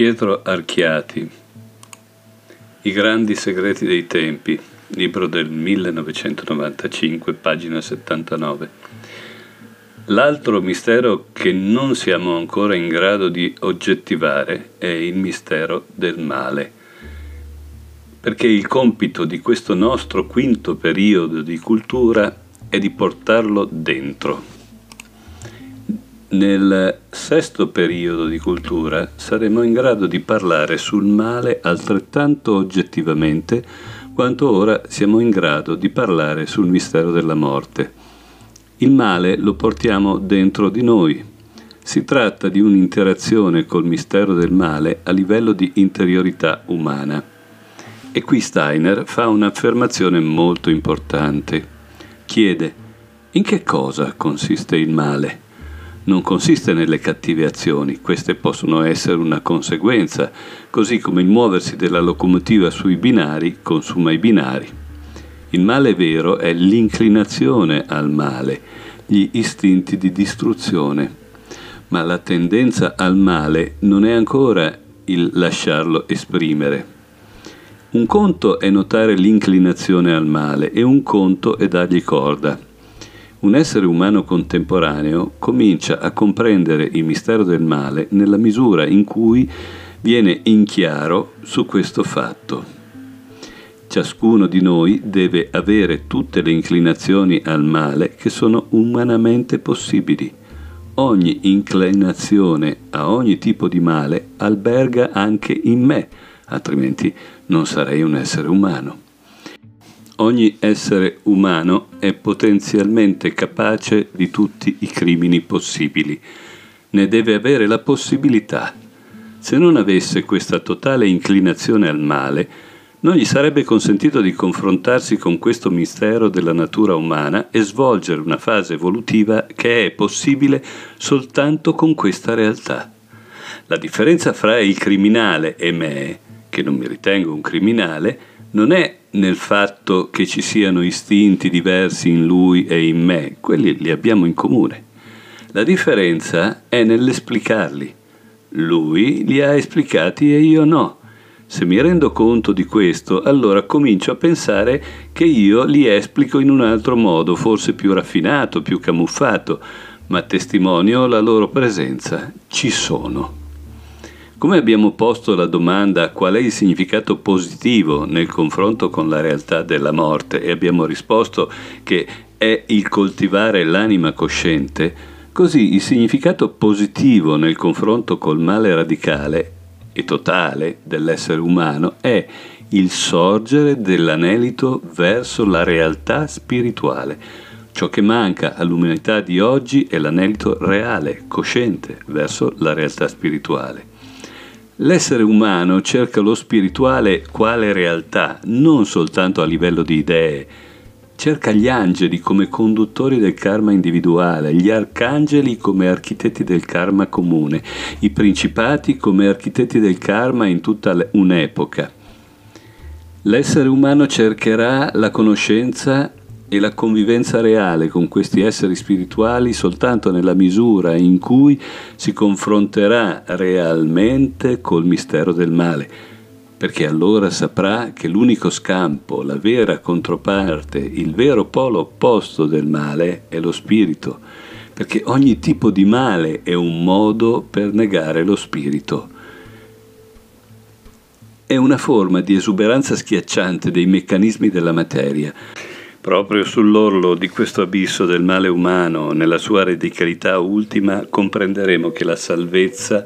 Pietro Archiati I grandi segreti dei tempi, libro del 1995, pagina 79. L'altro mistero che non siamo ancora in grado di oggettivare è il mistero del male, perché il compito di questo nostro quinto periodo di cultura è di portarlo dentro nel sesto periodo di cultura saremo in grado di parlare sul male altrettanto oggettivamente quanto ora siamo in grado di parlare sul mistero della morte. Il male lo portiamo dentro di noi. Si tratta di un'interazione col mistero del male a livello di interiorità umana. E qui Steiner fa un'affermazione molto importante. Chiede, in che cosa consiste il male? Non consiste nelle cattive azioni, queste possono essere una conseguenza, così come il muoversi della locomotiva sui binari consuma i binari. Il male vero è l'inclinazione al male, gli istinti di distruzione, ma la tendenza al male non è ancora il lasciarlo esprimere. Un conto è notare l'inclinazione al male e un conto è dargli corda. Un essere umano contemporaneo comincia a comprendere il mistero del male nella misura in cui viene in chiaro su questo fatto. Ciascuno di noi deve avere tutte le inclinazioni al male che sono umanamente possibili. Ogni inclinazione a ogni tipo di male alberga anche in me, altrimenti non sarei un essere umano ogni essere umano è potenzialmente capace di tutti i crimini possibili. Ne deve avere la possibilità. Se non avesse questa totale inclinazione al male, non gli sarebbe consentito di confrontarsi con questo mistero della natura umana e svolgere una fase evolutiva che è possibile soltanto con questa realtà. La differenza fra il criminale e me, che non mi ritengo un criminale, non è nel fatto che ci siano istinti diversi in lui e in me, quelli li abbiamo in comune. La differenza è nell'esplicarli. Lui li ha esplicati e io no. Se mi rendo conto di questo, allora comincio a pensare che io li esplico in un altro modo, forse più raffinato, più camuffato, ma testimonio la loro presenza. Ci sono. Come abbiamo posto la domanda qual è il significato positivo nel confronto con la realtà della morte e abbiamo risposto che è il coltivare l'anima cosciente, così il significato positivo nel confronto col male radicale e totale dell'essere umano è il sorgere dell'anelito verso la realtà spirituale. Ciò che manca all'umanità di oggi è l'anelito reale, cosciente, verso la realtà spirituale. L'essere umano cerca lo spirituale quale realtà, non soltanto a livello di idee. Cerca gli angeli come conduttori del karma individuale, gli arcangeli come architetti del karma comune, i principati come architetti del karma in tutta un'epoca. L'essere umano cercherà la conoscenza e la convivenza reale con questi esseri spirituali soltanto nella misura in cui si confronterà realmente col mistero del male, perché allora saprà che l'unico scampo, la vera controparte, il vero polo opposto del male è lo spirito, perché ogni tipo di male è un modo per negare lo spirito. È una forma di esuberanza schiacciante dei meccanismi della materia Proprio sull'orlo di questo abisso del male umano, nella sua radicalità ultima, comprenderemo che la salvezza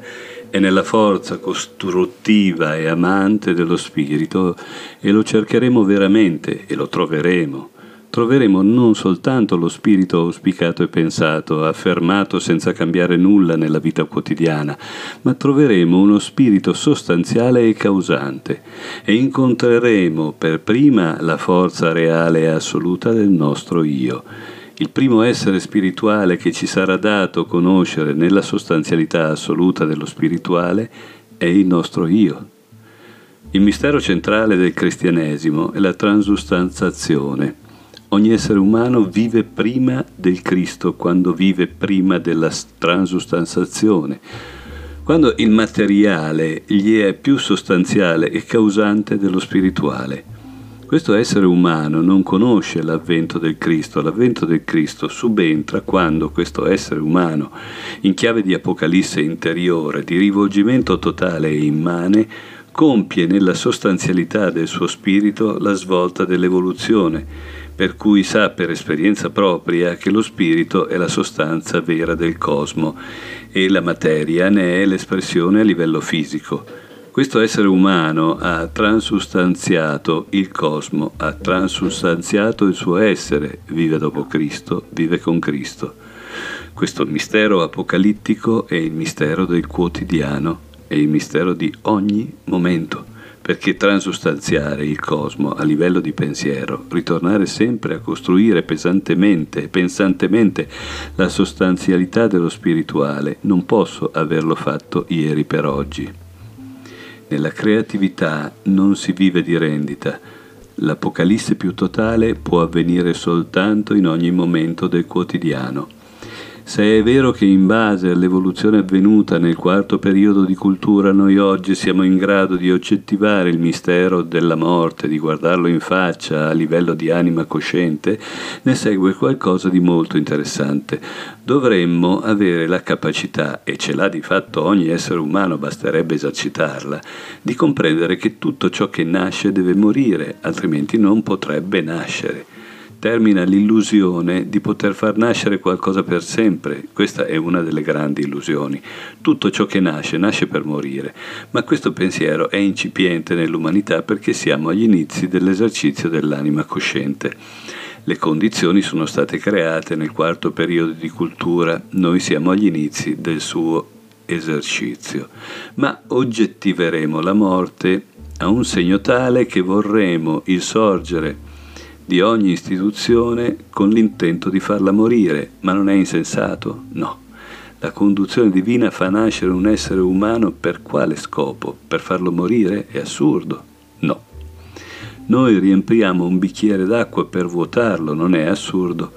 è nella forza costruttiva e amante dello Spirito e lo cercheremo veramente e lo troveremo troveremo non soltanto lo spirito auspicato e pensato, affermato senza cambiare nulla nella vita quotidiana, ma troveremo uno spirito sostanziale e causante e incontreremo per prima la forza reale e assoluta del nostro io. Il primo essere spirituale che ci sarà dato conoscere nella sostanzialità assoluta dello spirituale è il nostro io. Il mistero centrale del cristianesimo è la transustanzazione Ogni essere umano vive prima del Cristo quando vive prima della transustanzazione. quando il materiale gli è più sostanziale e causante dello spirituale. Questo essere umano non conosce l'avvento del Cristo, l'avvento del Cristo subentra quando questo essere umano, in chiave di apocalisse interiore, di rivolgimento totale e immane, compie nella sostanzialità del suo spirito la svolta dell'evoluzione, per cui sa per esperienza propria che lo spirito è la sostanza vera del cosmo e la materia ne è l'espressione a livello fisico. Questo essere umano ha transustanziato il cosmo, ha transustanziato il suo essere, vive dopo Cristo, vive con Cristo. Questo mistero apocalittico è il mistero del quotidiano, è il mistero di ogni momento, perché transustanziare il cosmo a livello di pensiero, ritornare sempre a costruire pesantemente, pensantemente la sostanzialità dello spirituale, non posso averlo fatto ieri per oggi. Nella creatività non si vive di rendita. L'apocalisse più totale può avvenire soltanto in ogni momento del quotidiano. Se è vero che in base all'evoluzione avvenuta nel quarto periodo di cultura noi oggi siamo in grado di oggettivare il mistero della morte, di guardarlo in faccia a livello di anima cosciente, ne segue qualcosa di molto interessante. Dovremmo avere la capacità, e ce l'ha di fatto ogni essere umano, basterebbe esercitarla, di comprendere che tutto ciò che nasce deve morire, altrimenti non potrebbe nascere termina l'illusione di poter far nascere qualcosa per sempre. Questa è una delle grandi illusioni. Tutto ciò che nasce nasce per morire, ma questo pensiero è incipiente nell'umanità perché siamo agli inizi dell'esercizio dell'anima cosciente. Le condizioni sono state create nel quarto periodo di cultura, noi siamo agli inizi del suo esercizio, ma oggettiveremo la morte a un segno tale che vorremmo il sorgere di ogni istituzione con l'intento di farla morire, ma non è insensato? No. La conduzione divina fa nascere un essere umano per quale scopo? Per farlo morire? È assurdo? No. Noi riempiamo un bicchiere d'acqua per vuotarlo, non è assurdo.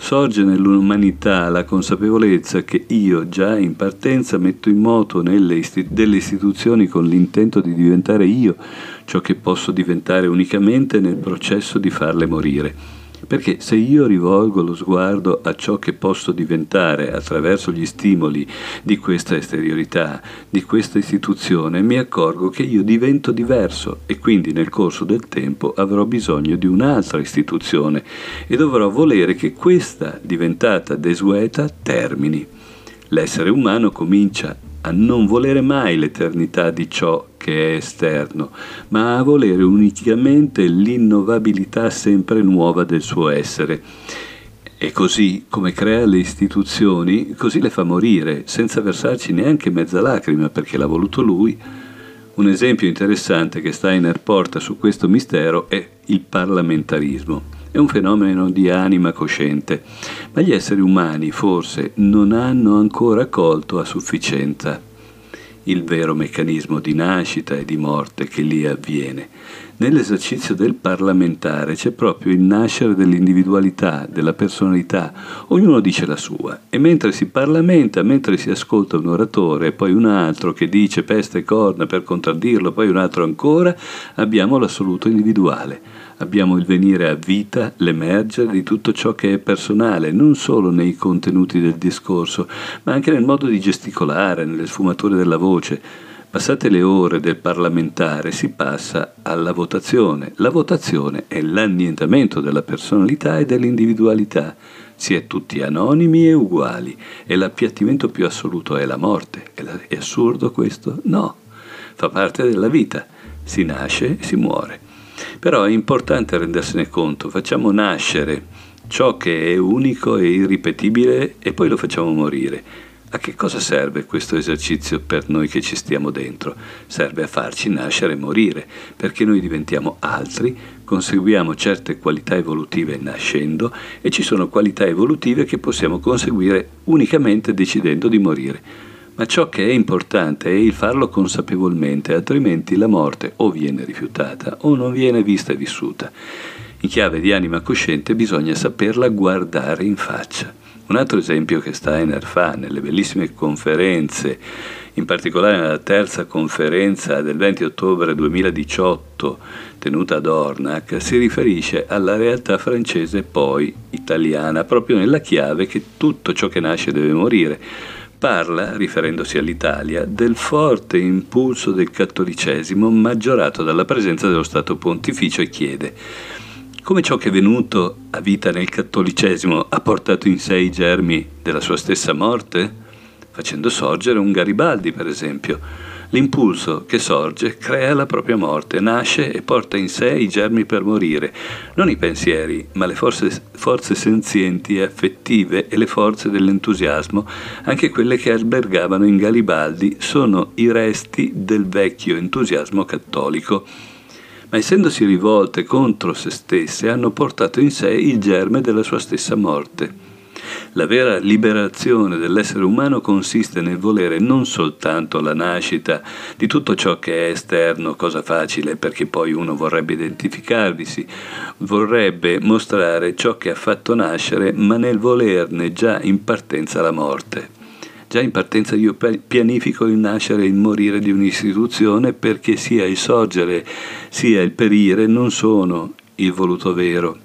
Sorge nell'umanità la consapevolezza che io già in partenza metto in moto isti- delle istituzioni con l'intento di diventare io ciò che posso diventare unicamente nel processo di farle morire. Perché se io rivolgo lo sguardo a ciò che posso diventare attraverso gli stimoli di questa esteriorità, di questa istituzione, mi accorgo che io divento diverso e quindi nel corso del tempo avrò bisogno di un'altra istituzione e dovrò volere che questa diventata desueta termini. L'essere umano comincia a non volere mai l'eternità di ciò che è esterno, ma a volere unicamente l'innovabilità sempre nuova del suo essere. E così, come crea le istituzioni, così le fa morire, senza versarci neanche mezza lacrima, perché l'ha voluto lui. Un esempio interessante che Steiner porta su questo mistero è il parlamentarismo. È un fenomeno di anima cosciente, ma gli esseri umani forse non hanno ancora colto a sufficienza il vero meccanismo di nascita e di morte che lì avviene. Nell'esercizio del parlamentare c'è proprio il nascere dell'individualità, della personalità, ognuno dice la sua. E mentre si parlamenta, mentre si ascolta un oratore e poi un altro che dice peste e corna per contraddirlo, poi un altro ancora, abbiamo l'assoluto individuale abbiamo il venire a vita, l'emergere di tutto ciò che è personale, non solo nei contenuti del discorso, ma anche nel modo di gesticolare, nelle sfumature della voce. Passate le ore del parlamentare si passa alla votazione. La votazione è l'annientamento della personalità e dell'individualità. Si è tutti anonimi e uguali e l'appiattimento più assoluto è la morte. È assurdo questo? No, fa parte della vita. Si nasce e si muore. Però è importante rendersene conto, facciamo nascere ciò che è unico e irripetibile e poi lo facciamo morire. A che cosa serve questo esercizio per noi che ci stiamo dentro? Serve a farci nascere e morire, perché noi diventiamo altri, conseguiamo certe qualità evolutive nascendo e ci sono qualità evolutive che possiamo conseguire unicamente decidendo di morire. Ma ciò che è importante è il farlo consapevolmente, altrimenti la morte o viene rifiutata o non viene vista e vissuta. In chiave di anima cosciente bisogna saperla guardare in faccia. Un altro esempio che Steiner fa nelle bellissime conferenze, in particolare nella terza conferenza del 20 ottobre 2018 tenuta ad Ornac, si riferisce alla realtà francese poi italiana, proprio nella chiave che tutto ciò che nasce deve morire. Parla, riferendosi all'Italia, del forte impulso del cattolicesimo maggiorato dalla presenza dello Stato pontificio e chiede come ciò che è venuto a vita nel cattolicesimo ha portato in sé i germi della sua stessa morte? Facendo sorgere un Garibaldi, per esempio. L'impulso che sorge crea la propria morte, nasce e porta in sé i germi per morire, non i pensieri, ma le forze, forze senzienti e affettive e le forze dell'entusiasmo, anche quelle che albergavano in Garibaldi, sono i resti del vecchio entusiasmo cattolico ma essendosi rivolte contro se stesse hanno portato in sé il germe della sua stessa morte. La vera liberazione dell'essere umano consiste nel volere non soltanto la nascita di tutto ciò che è esterno, cosa facile perché poi uno vorrebbe identificarvisi, vorrebbe mostrare ciò che ha fatto nascere, ma nel volerne già in partenza la morte. Già in partenza io pianifico il nascere e il morire di un'istituzione perché sia il sorgere sia il perire non sono il voluto vero,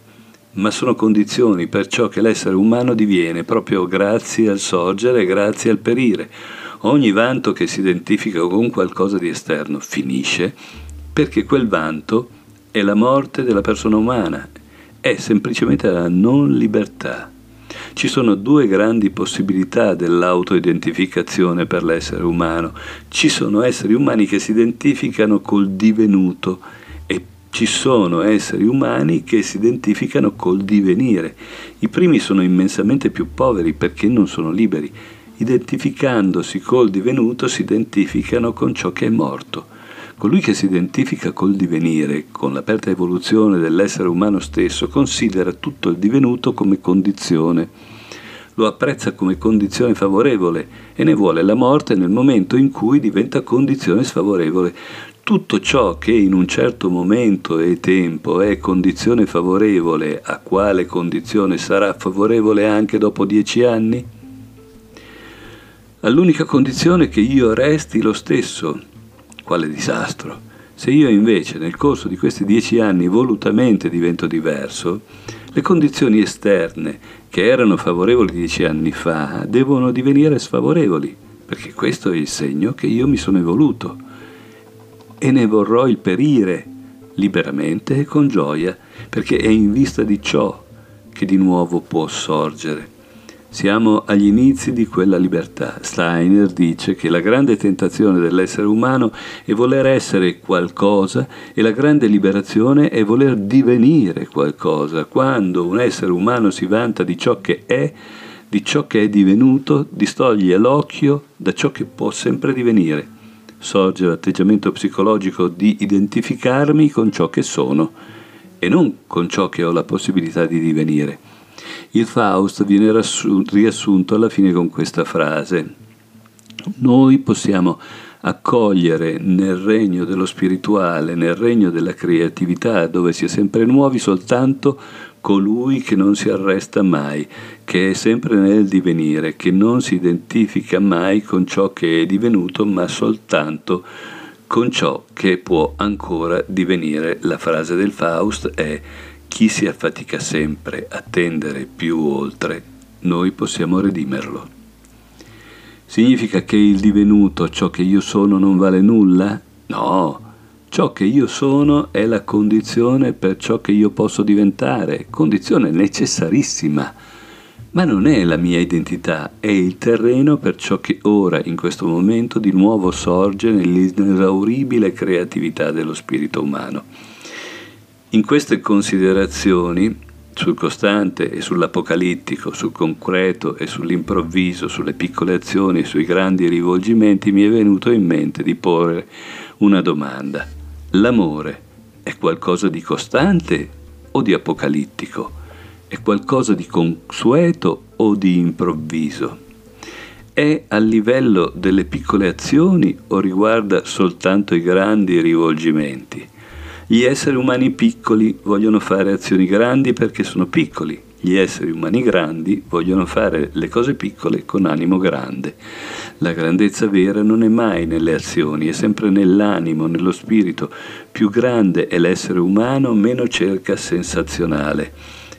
ma sono condizioni per ciò che l'essere umano diviene proprio grazie al sorgere e grazie al perire. Ogni vanto che si identifica con qualcosa di esterno finisce perché quel vanto è la morte della persona umana, è semplicemente la non libertà. Ci sono due grandi possibilità dell'autoidentificazione per l'essere umano. Ci sono esseri umani che si identificano col divenuto ci sono esseri umani che si identificano col divenire. I primi sono immensamente più poveri perché non sono liberi. Identificandosi col divenuto si identificano con ciò che è morto. Colui che si identifica col divenire, con l'aperta evoluzione dell'essere umano stesso, considera tutto il divenuto come condizione. Lo apprezza come condizione favorevole e ne vuole la morte nel momento in cui diventa condizione sfavorevole. Tutto ciò che in un certo momento e tempo è condizione favorevole, a quale condizione sarà favorevole anche dopo dieci anni? All'unica condizione che io resti lo stesso, quale disastro! Se io invece nel corso di questi dieci anni volutamente divento diverso, le condizioni esterne che erano favorevoli dieci anni fa devono divenire sfavorevoli, perché questo è il segno che io mi sono evoluto e ne vorrò il perire liberamente e con gioia, perché è in vista di ciò che di nuovo può sorgere. Siamo agli inizi di quella libertà. Steiner dice che la grande tentazione dell'essere umano è voler essere qualcosa e la grande liberazione è voler divenire qualcosa. Quando un essere umano si vanta di ciò che è, di ciò che è divenuto, distoglie l'occhio da ciò che può sempre divenire. Sorge l'atteggiamento psicologico di identificarmi con ciò che sono e non con ciò che ho la possibilità di divenire. Il Faust viene riassunto alla fine con questa frase. Noi possiamo accogliere nel regno dello spirituale, nel regno della creatività, dove si è sempre nuovi, soltanto colui che non si arresta mai, che è sempre nel divenire, che non si identifica mai con ciò che è divenuto, ma soltanto con ciò che può ancora divenire. La frase del Faust è chi si affatica sempre a tendere più oltre, noi possiamo redimerlo. Significa che il divenuto, ciò che io sono, non vale nulla? No, ciò che io sono è la condizione per ciò che io posso diventare, condizione necessarissima, ma non è la mia identità, è il terreno per ciò che ora, in questo momento, di nuovo sorge nell'inesauribile creatività dello spirito umano. In queste considerazioni sul costante e sull'apocalittico, sul concreto e sull'improvviso, sulle piccole azioni e sui grandi rivolgimenti, mi è venuto in mente di porre una domanda. L'amore è qualcosa di costante o di apocalittico? È qualcosa di consueto o di improvviso? È a livello delle piccole azioni o riguarda soltanto i grandi rivolgimenti? Gli esseri umani piccoli vogliono fare azioni grandi perché sono piccoli, Gli esseri umani grandi vogliono fare le cose piccole con animo grande. La grandezza vera non è mai nelle azioni, è sempre nell'animo, nello spirito. Più grande è l'essere umano, meno cerca sensazionale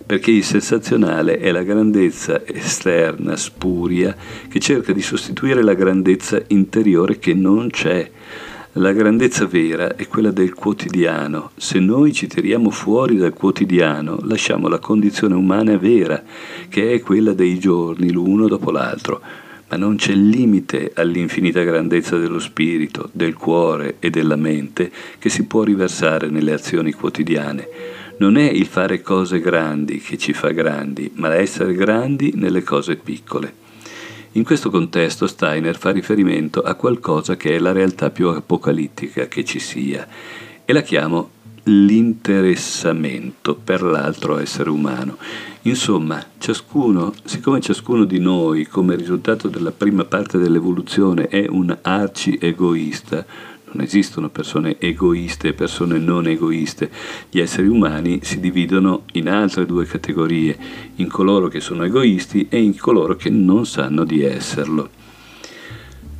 perché il sensazionale è la grandezza esterna, spuria, che cerca di sostituire la grandezza interiore che non c'è. La grandezza vera è quella del quotidiano. Se noi ci tiriamo fuori dal quotidiano, lasciamo la condizione umana vera, che è quella dei giorni, l'uno dopo l'altro. Ma non c'è limite all'infinita grandezza dello spirito, del cuore e della mente che si può riversare nelle azioni quotidiane. Non è il fare cose grandi che ci fa grandi, ma l'essere grandi nelle cose piccole. In questo contesto Steiner fa riferimento a qualcosa che è la realtà più apocalittica che ci sia e la chiamo l'interessamento per l'altro essere umano. Insomma, ciascuno, siccome ciascuno di noi, come risultato della prima parte dell'evoluzione, è un arci egoista, non esistono persone egoiste e persone non egoiste. Gli esseri umani si dividono in altre due categorie, in coloro che sono egoisti e in coloro che non sanno di esserlo.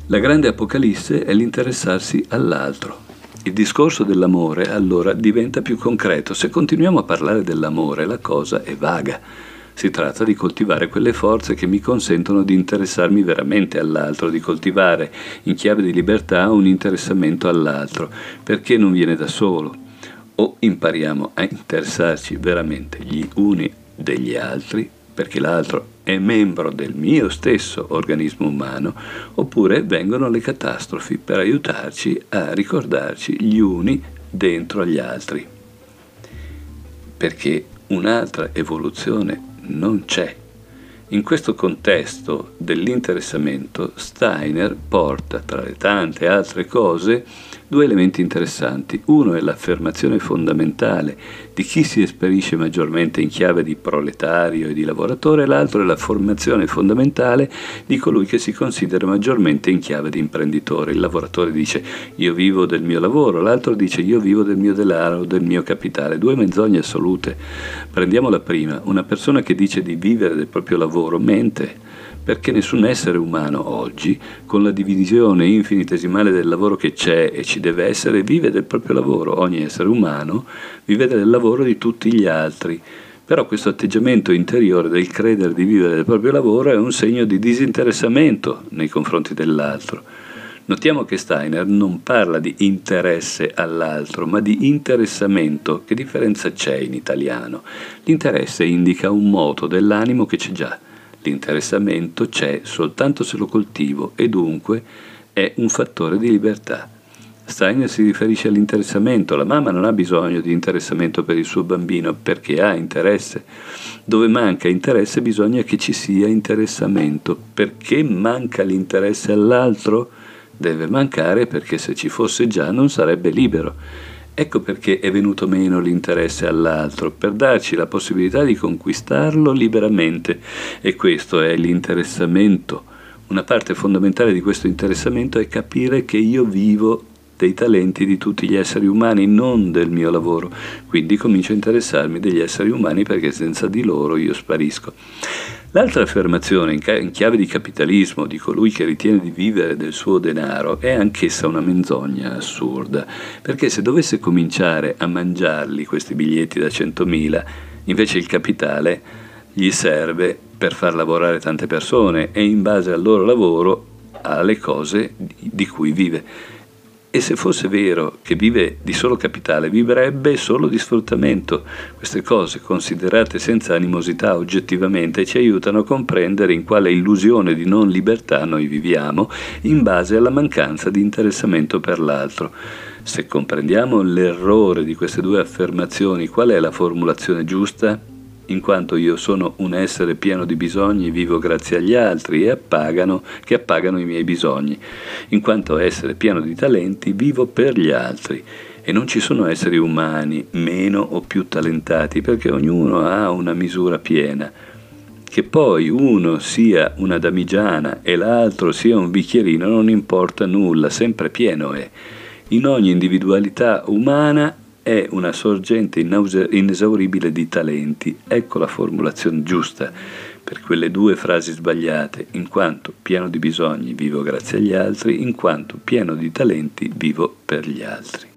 La grande apocalisse è l'interessarsi all'altro. Il discorso dell'amore allora diventa più concreto. Se continuiamo a parlare dell'amore la cosa è vaga si tratta di coltivare quelle forze che mi consentono di interessarmi veramente all'altro, di coltivare in chiave di libertà un interessamento all'altro, perché non viene da solo. O impariamo a interessarci veramente gli uni degli altri, perché l'altro è membro del mio stesso organismo umano, oppure vengono le catastrofi per aiutarci a ricordarci gli uni dentro agli altri. Perché un'altra evoluzione non c'è. In questo contesto dell'interessamento Steiner porta, tra le tante altre cose, due elementi interessanti. Uno è l'affermazione fondamentale di chi si esperisce maggiormente in chiave di proletario e di lavoratore, l'altro è la formazione fondamentale di colui che si considera maggiormente in chiave di imprenditore. Il lavoratore dice io vivo del mio lavoro, l'altro dice io vivo del mio denaro, del mio capitale. Due menzogne assolute. Prendiamo la prima, una persona che dice di vivere del proprio lavoro mente perché nessun essere umano oggi, con la divisione infinitesimale del lavoro che c'è e ci deve essere, vive del proprio lavoro. Ogni essere umano vive del lavoro di tutti gli altri. Però questo atteggiamento interiore del credere di vivere del proprio lavoro è un segno di disinteressamento nei confronti dell'altro. Notiamo che Steiner non parla di interesse all'altro, ma di interessamento. Che differenza c'è in italiano? L'interesse indica un moto dell'animo che c'è già L'interessamento c'è soltanto se lo coltivo e dunque è un fattore di libertà. Steiner si riferisce all'interessamento, la mamma non ha bisogno di interessamento per il suo bambino perché ha interesse. Dove manca interesse bisogna che ci sia interessamento. Perché manca l'interesse all'altro? Deve mancare perché se ci fosse già non sarebbe libero. Ecco perché è venuto meno l'interesse all'altro, per darci la possibilità di conquistarlo liberamente. E questo è l'interessamento. Una parte fondamentale di questo interessamento è capire che io vivo dei talenti di tutti gli esseri umani, non del mio lavoro. Quindi comincio a interessarmi degli esseri umani perché senza di loro io sparisco. L'altra affermazione in chiave di capitalismo di colui che ritiene di vivere del suo denaro è anch'essa una menzogna assurda, perché se dovesse cominciare a mangiarli questi biglietti da 100.000, invece il capitale gli serve per far lavorare tante persone e in base al loro lavoro ha le cose di cui vive. E se fosse vero che vive di solo capitale, vivrebbe solo di sfruttamento. Queste cose, considerate senza animosità oggettivamente, ci aiutano a comprendere in quale illusione di non libertà noi viviamo in base alla mancanza di interessamento per l'altro. Se comprendiamo l'errore di queste due affermazioni, qual è la formulazione giusta? In quanto io sono un essere pieno di bisogni, vivo grazie agli altri e appagano, che appagano i miei bisogni. In quanto essere pieno di talenti, vivo per gli altri. E non ci sono esseri umani meno o più talentati, perché ognuno ha una misura piena. Che poi uno sia una damigiana e l'altro sia un bicchierino non importa nulla, sempre pieno è. In ogni individualità umana è una sorgente inesauribile di talenti. Ecco la formulazione giusta per quelle due frasi sbagliate, in quanto pieno di bisogni vivo grazie agli altri, in quanto pieno di talenti vivo per gli altri.